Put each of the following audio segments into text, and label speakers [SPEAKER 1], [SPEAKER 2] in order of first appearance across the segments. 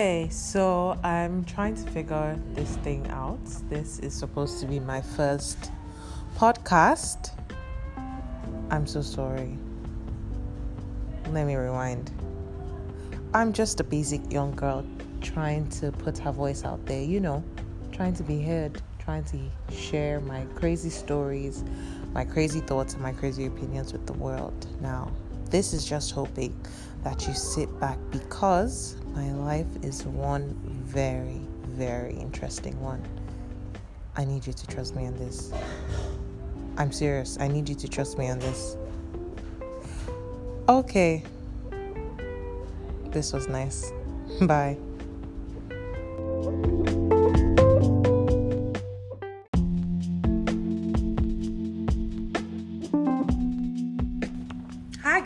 [SPEAKER 1] Okay, so I'm trying to figure this thing out. This is supposed to be my first podcast. I'm so sorry. Let me rewind. I'm just a basic young girl trying to put her voice out there, you know, trying to be heard, trying to share my crazy stories, my crazy thoughts, and my crazy opinions with the world. Now, this is just hoping that you sit back because my life is one very, very interesting one. I need you to trust me on this. I'm serious. I need you to trust me on this. Okay. This was nice. Bye.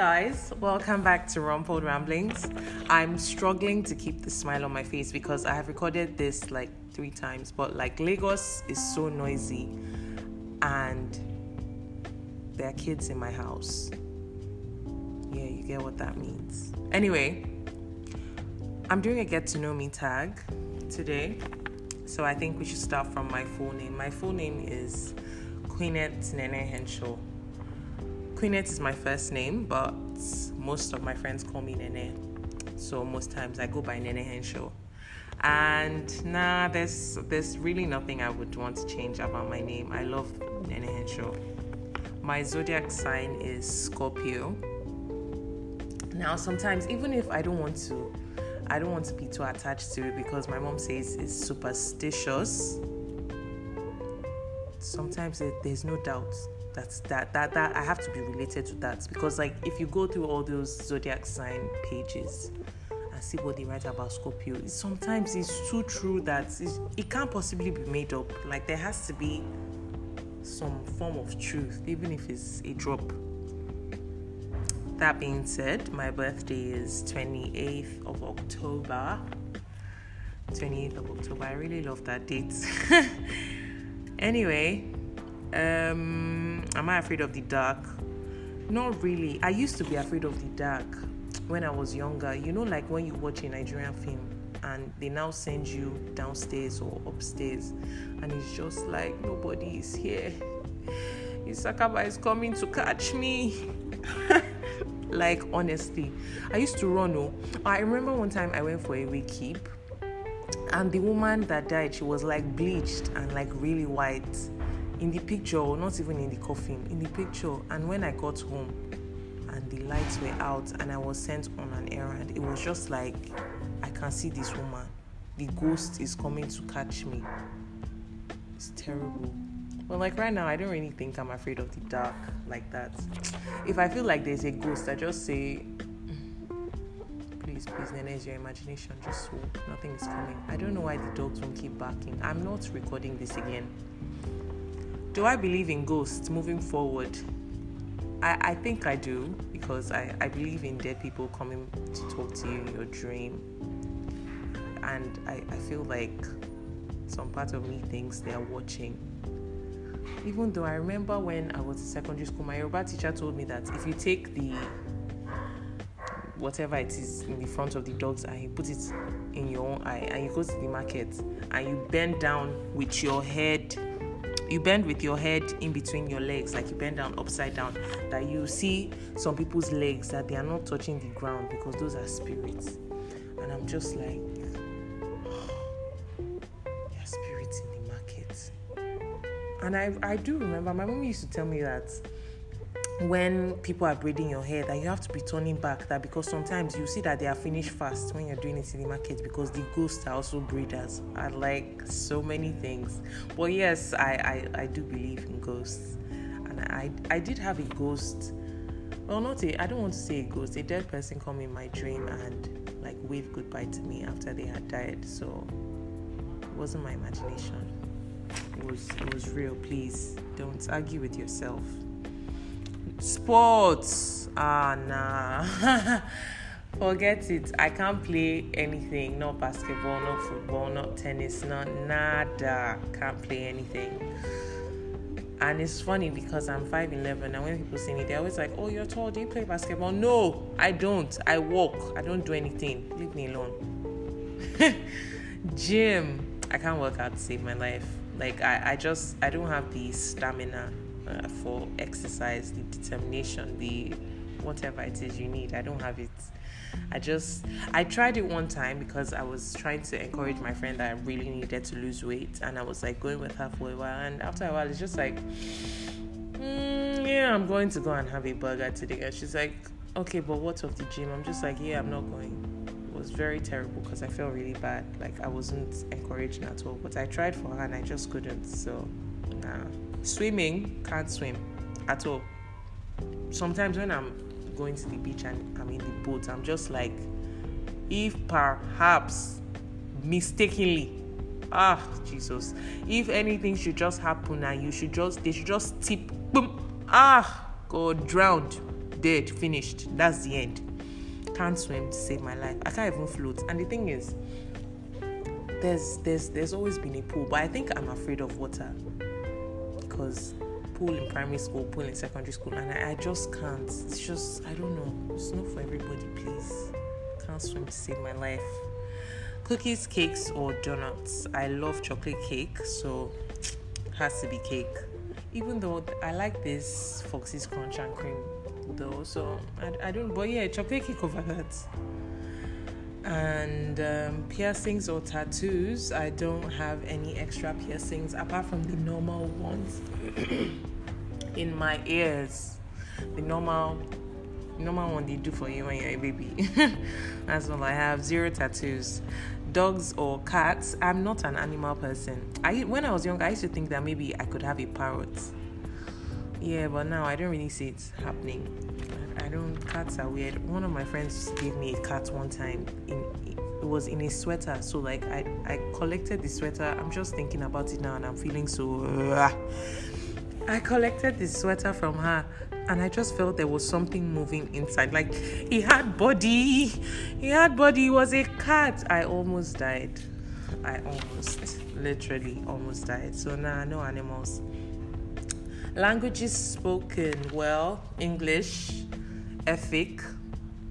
[SPEAKER 1] Guys, welcome back to Rumpled Ramblings. I'm struggling to keep the smile on my face because I have recorded this like three times, but like Lagos is so noisy and there are kids in my house. Yeah, you get what that means. Anyway, I'm doing a get to know me tag today. So I think we should start from my full name. My full name is Queenette Nene Henshaw. Queenette is my first name, but most of my friends call me Nene. So most times I go by Nene Henshaw. And nah, there's there's really nothing I would want to change about my name. I love Nene Henshaw. My zodiac sign is Scorpio. Now sometimes even if I don't want to I don't want to be too attached to it because my mom says it's superstitious. Sometimes it, there's no doubt that's that that that I have to be related to that because like if you go through all those zodiac sign pages and see what they write about Scorpio, sometimes it's too true that it can't possibly be made up. Like there has to be some form of truth, even if it's a drop. That being said, my birthday is 28th of October. 28th of October. I really love that date. anyway, um, am I afraid of the dark? Not really. I used to be afraid of the dark when I was younger. You know, like when you watch a Nigerian film and they now send you downstairs or upstairs, and it's just like nobody is here. Issakaba is coming to catch me. like honestly, I used to run. Oh, I remember one time I went for a week keep, and the woman that died, she was like bleached and like really white in the picture, or not even in the coffin, in the picture. And when I got home and the lights were out and I was sent on an errand, it was just like I can see this woman. The ghost is coming to catch me. It's terrible. But like right now, I don't really think I'm afraid of the dark like that. If I feel like there's a ghost, I just say, please, please, Nene, your imagination. Just so nothing is coming. I don't know why the dogs won't keep barking. I'm not recording this again. Do I believe in ghosts moving forward? I, I think I do because I, I believe in dead people coming to talk to you in your dream. And I, I feel like some part of me thinks they are watching. Even though I remember when I was in secondary school, my Yoruba teacher told me that if you take the whatever it is in the front of the dog's eye, you put it in your own eye, and you go to the market and you bend down with your head you bend with your head in between your legs, like you bend down upside down, that you see some people's legs that they are not touching the ground because those are spirits. And I'm just like, there are spirits in the market. And I, I do remember my mom used to tell me that when people are braiding your hair that you have to be turning back that because sometimes you see that they are finished fast when you're doing it in the market because the ghosts are also breeders I like so many things. But yes I, I, I do believe in ghosts. And I, I did have a ghost. Well not a I don't want to say a ghost a dead person come in my dream and like wave goodbye to me after they had died. So it wasn't my imagination. It was it was real. Please don't argue with yourself Sports. Ah, nah. Forget it. I can't play anything. Not basketball, not football, not tennis, not nada. Can't play anything. And it's funny because I'm 5'11 and when people see me, they're always like, Oh, you're tall. Do you play basketball? No, I don't. I walk. I don't do anything. Leave me alone. gym. I can't work out to save my life. Like I, I just I don't have the stamina uh, for exercise, the determination, the whatever it is you need. I don't have it. I just I tried it one time because I was trying to encourage my friend that I really needed to lose weight, and I was like going with her for a while, and after a while, it's just like, mm, yeah, I'm going to go and have a burger today, and she's like, okay, but what of the gym? I'm just like, yeah, I'm not going. It was very terrible because I felt really bad, like I wasn't encouraging at all. But I tried for her and I just couldn't. So, nah. Swimming, can't swim at all. Sometimes when I'm going to the beach and I'm in the boat, I'm just like, if perhaps mistakenly, ah, Jesus, if anything should just happen and you should just, they should just tip, boom, ah, go drowned, dead, finished. That's the end. Can't swim to save my life. I can't even float. And the thing is, there's there's there's always been a pool, but I think I'm afraid of water because pool in primary school, pool in secondary school, and I, I just can't. It's just I don't know. It's not for everybody, please. Can't swim to save my life. Cookies, cakes, or donuts. I love chocolate cake, so has to be cake. Even though I like this Foxy's Crunch and Cream, though, so I, I don't. But yeah, chocolate cake over that and um, piercings or tattoos i don't have any extra piercings apart from the normal ones in my ears. The normal normal one they do for you when you're a baby. That's all i have. Zero tattoos. Dogs or cats i'm not an animal person. I when i was young i used to think that maybe i could have a parrot. Yeah but now i don't really see it happening. Cats are weird. One of my friends gave me a cat one time. In it was in a sweater. So like I I collected the sweater. I'm just thinking about it now, and I'm feeling so. Uh, I collected the sweater from her, and I just felt there was something moving inside. Like he had body. He had body. He was a cat. I almost died. I almost, literally, almost died. So nah, no animals. Languages spoken well English, Efik.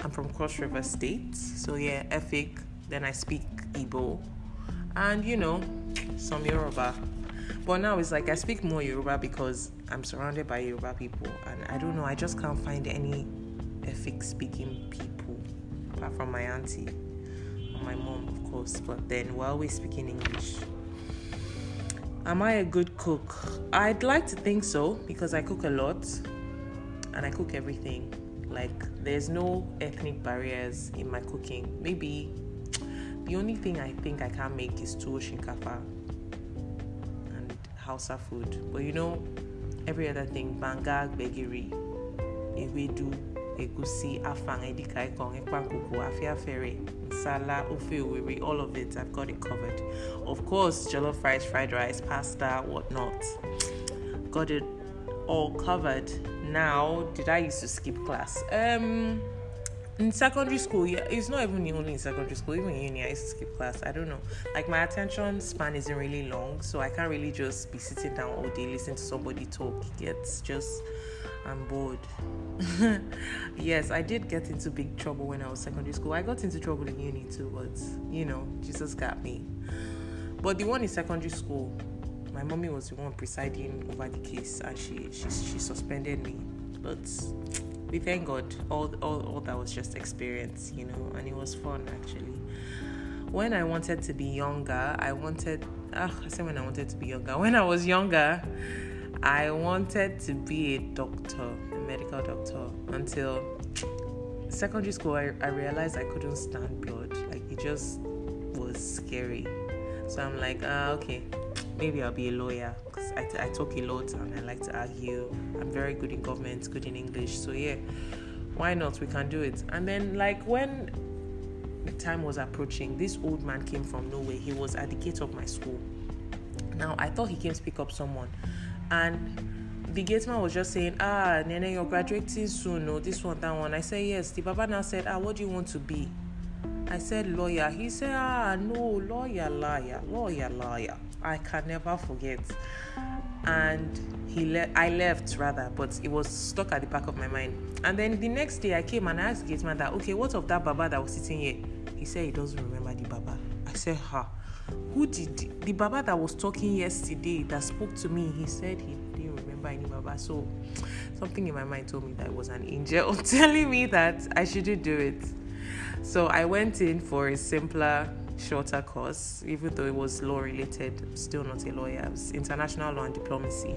[SPEAKER 1] I'm from Cross River State. So, yeah, Efik. Then I speak Igbo. And, you know, some Yoruba. But now it's like I speak more Yoruba because I'm surrounded by Yoruba people. And I don't know, I just can't find any Efik speaking people apart from my auntie and my mom, of course. But then we're always speaking English. Am I a good cook? I'd like to think so because I cook a lot and I cook everything. Like, there's no ethnic barriers in my cooking. Maybe the only thing I think I can't make is tuwo shinkafa and Hausa food. But you know, every other thing, banga, begiri, ewedu, egusi, afang, edikaikong, ekpankoko, afiafere, nsala, ofe all of it, I've got it covered. Of course, jollof rice, fried rice, pasta, whatnot. Got it all covered now did I used to skip class? Um, in secondary school, yeah, it's not even only in secondary school, even in uni, I used to skip class. I don't know. Like my attention span isn't really long, so I can't really just be sitting down all day listening to somebody talk. It's just I'm bored. yes, I did get into big trouble when I was secondary school. I got into trouble in uni too, but you know, Jesus got me. But the one in secondary school, my mommy was the one presiding over the case and she she, she suspended me. But we thank god all, all all that was just experience you know and it was fun actually. When i wanted to be younger i wanted ah, i said when i wanted to be younger. When i was younger i wanted to be a doctor a medical doctor until secondary school I, I realized i couldn't stand blood. Like it just was scary. So i'm like ah okay maybe I'll be a lawyer because I, I talk a lot and I like to argue. I'm very good in government, good in English. So, yeah, why not? We can do it. And then, like, when the time was approaching, this old man came from nowhere. He was at the gate of my school. Now, I thought he came to pick up someone. And the gate man was just saying, Ah, Nene, you're graduating soon. No, this one, that one. I said, Yes. The Baba now said, Ah, what do you want to be? I said, Lawyer. He said, Ah, no, lawyer, liar, lawyer, liar. I can never forget. And he le- I left rather, but it was stuck at the back of my mind. And then the next day I came and I asked the gate man that, okay, what of that Baba that was sitting here? He said he doesn't remember the Baba. I said, Ha, who did the Baba that was talking yesterday that spoke to me? He said he didn't remember any Baba. So something in my mind told me that it was an angel telling me that I shouldn't do it. So I went in for a simpler, shorter course, even though it was law related, still not a lawyer. It was international law and diplomacy.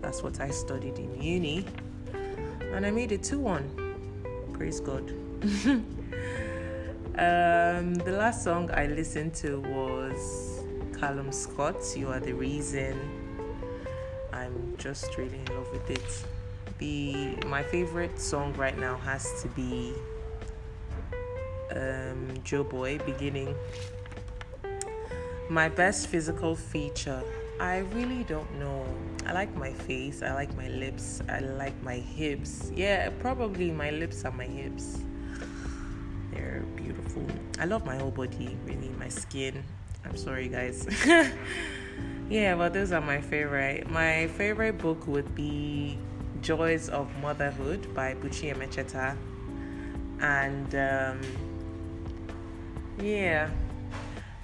[SPEAKER 1] That's what I studied in uni. And I made it 2 1. Praise God. um, the last song I listened to was Callum Scott's You Are the Reason. I'm just really in love with it. The my favorite song right now has to be um, Joeboy beginning. My best physical feature. I really don't know. I like my face, I like my lips, I like my hips. Yeah, probably my lips and my hips. They're beautiful. I love my whole body, really, my skin. I'm sorry, guys. yeah, but those are my favorite. My favorite book would be Joys of Motherhood by Buchi Emecheta. And um, yeah,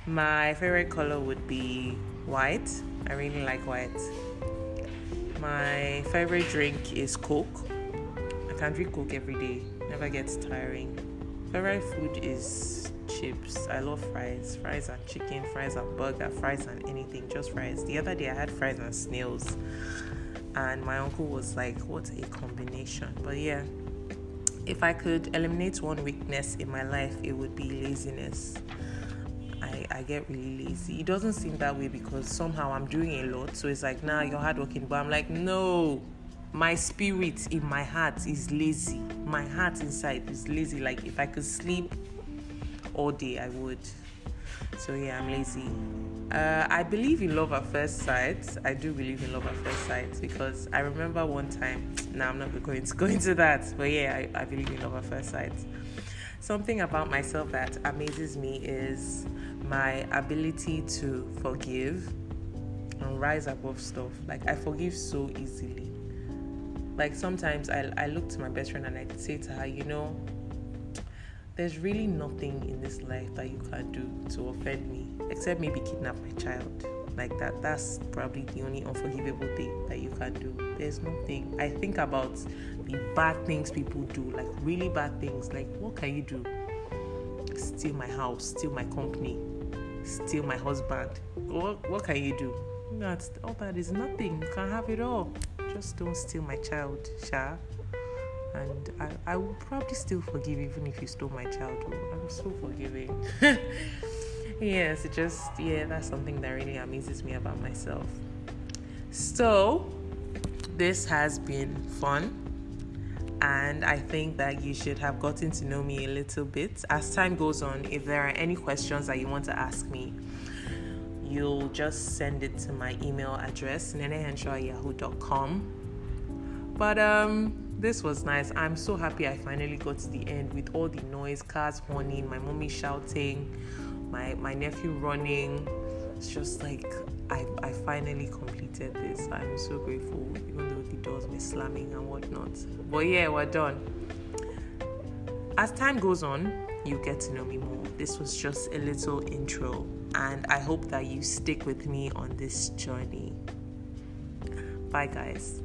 [SPEAKER 1] my favorite color would be white. I really like white. My favorite drink is Coke. I can drink Coke every day, never gets tiring. Favorite food is chips. I love fries. Fries and chicken, fries and burger, fries and anything, just fries. The other day I had fries and snails. And my uncle was like, What a combination. But yeah, if I could eliminate one weakness in my life, it would be laziness. I, I get really lazy. It doesn't seem that way because somehow I'm doing a lot. So it's like, nah, you're hardworking. But I'm like, no, my spirit in my heart is lazy. My heart inside is lazy. Like if I could sleep all day, I would. So yeah, I'm lazy. Uh, I believe in love at first sight. I do believe in love at first sight because I remember one time. Now I'm not going to go into that, but yeah, I, I believe in love at first sight. Something about myself that amazes me is my ability to forgive and rise above stuff. Like I forgive so easily. Like sometimes I, I look to my best friend and I say to her, you know, there's really nothing in this life that you can do to offend me except maybe kidnap my child. Like that that's probably the only unforgivable thing that you can do. There's nothing. I think about the bad things people do like really bad things. Like what can you do? Steal my house steal my company steal my husband. What, what can you do? That's all that is nothing. You can have it all. Just don't steal my child sha and I, I will probably still forgive even if you stole my childhood. I'm so forgiving. yes, it just yeah, that's something that really amazes me about myself. So this has been fun. And I think that you should have gotten to know me a little bit. As time goes on, if there are any questions that you want to ask me, you'll just send it to my email address, nenehenshaw@yahoo.com. But um this was nice. I'm so happy I finally got to the end with all the noise, cars horning, my mommy shouting, my my nephew running. It's just like I I finally completed this. I'm so grateful, even though the doors were slamming and whatnot. But yeah, we're done. As time goes on, you get to know me more. This was just a little intro, and I hope that you stick with me on this journey. Bye, guys.